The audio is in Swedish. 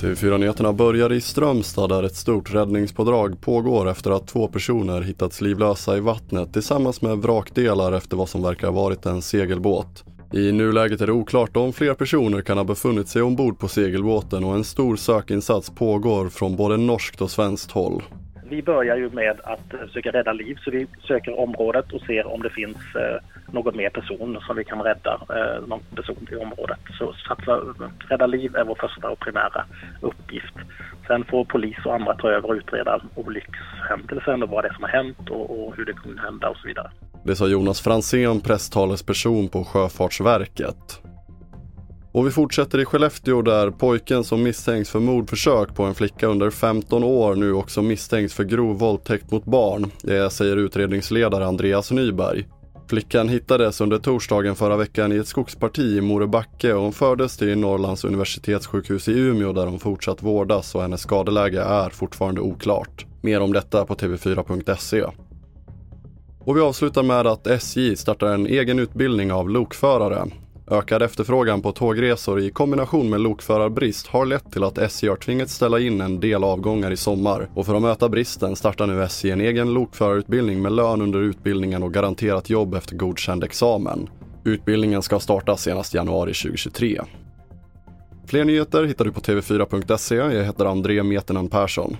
TV4-nyheterna börjar i Strömstad där ett stort räddningspådrag pågår efter att två personer hittats livlösa i vattnet tillsammans med vrakdelar efter vad som verkar ha varit en segelbåt. I nuläget är det oklart om fler personer kan ha befunnit sig ombord på segelbåten och en stor sökinsats pågår från både norskt och svenskt håll. Vi börjar ju med att eh, försöka rädda liv så vi söker området och ser om det finns eh, någon mer person som vi kan rädda, eh, någon person i området. Så satsa, eh, rädda liv är vår första och primära uppgift. Sen får polis och andra ta över och utreda olyckshändelsen och vad det är som har hänt och, och hur det kunde hända och så vidare. Det sa Jonas Fransén, presstalesperson på Sjöfartsverket. Och vi fortsätter i Skellefteå där pojken som misstänks för mordförsök på en flicka under 15 år nu också misstänks för grov våldtäkt mot barn. Det säger utredningsledare Andreas Nyberg. Flickan hittades under torsdagen förra veckan i ett skogsparti i Morebacke och hon fördes till Norrlands universitetssjukhus i Umeå där hon fortsatt vårdas och hennes skadeläge är fortfarande oklart. Mer om detta på tv4.se. Och vi avslutar med att SJ startar en egen utbildning av lokförare. Ökad efterfrågan på tågresor i kombination med lokförarbrist har lett till att SJ har tvingats ställa in en del avgångar i sommar. Och för att möta bristen startar nu SJ en egen lokförarutbildning med lön under utbildningen och garanterat jobb efter godkänd examen. Utbildningen ska starta senast januari 2023. Fler nyheter hittar du på tv4.se. Jag heter André Metenen Persson.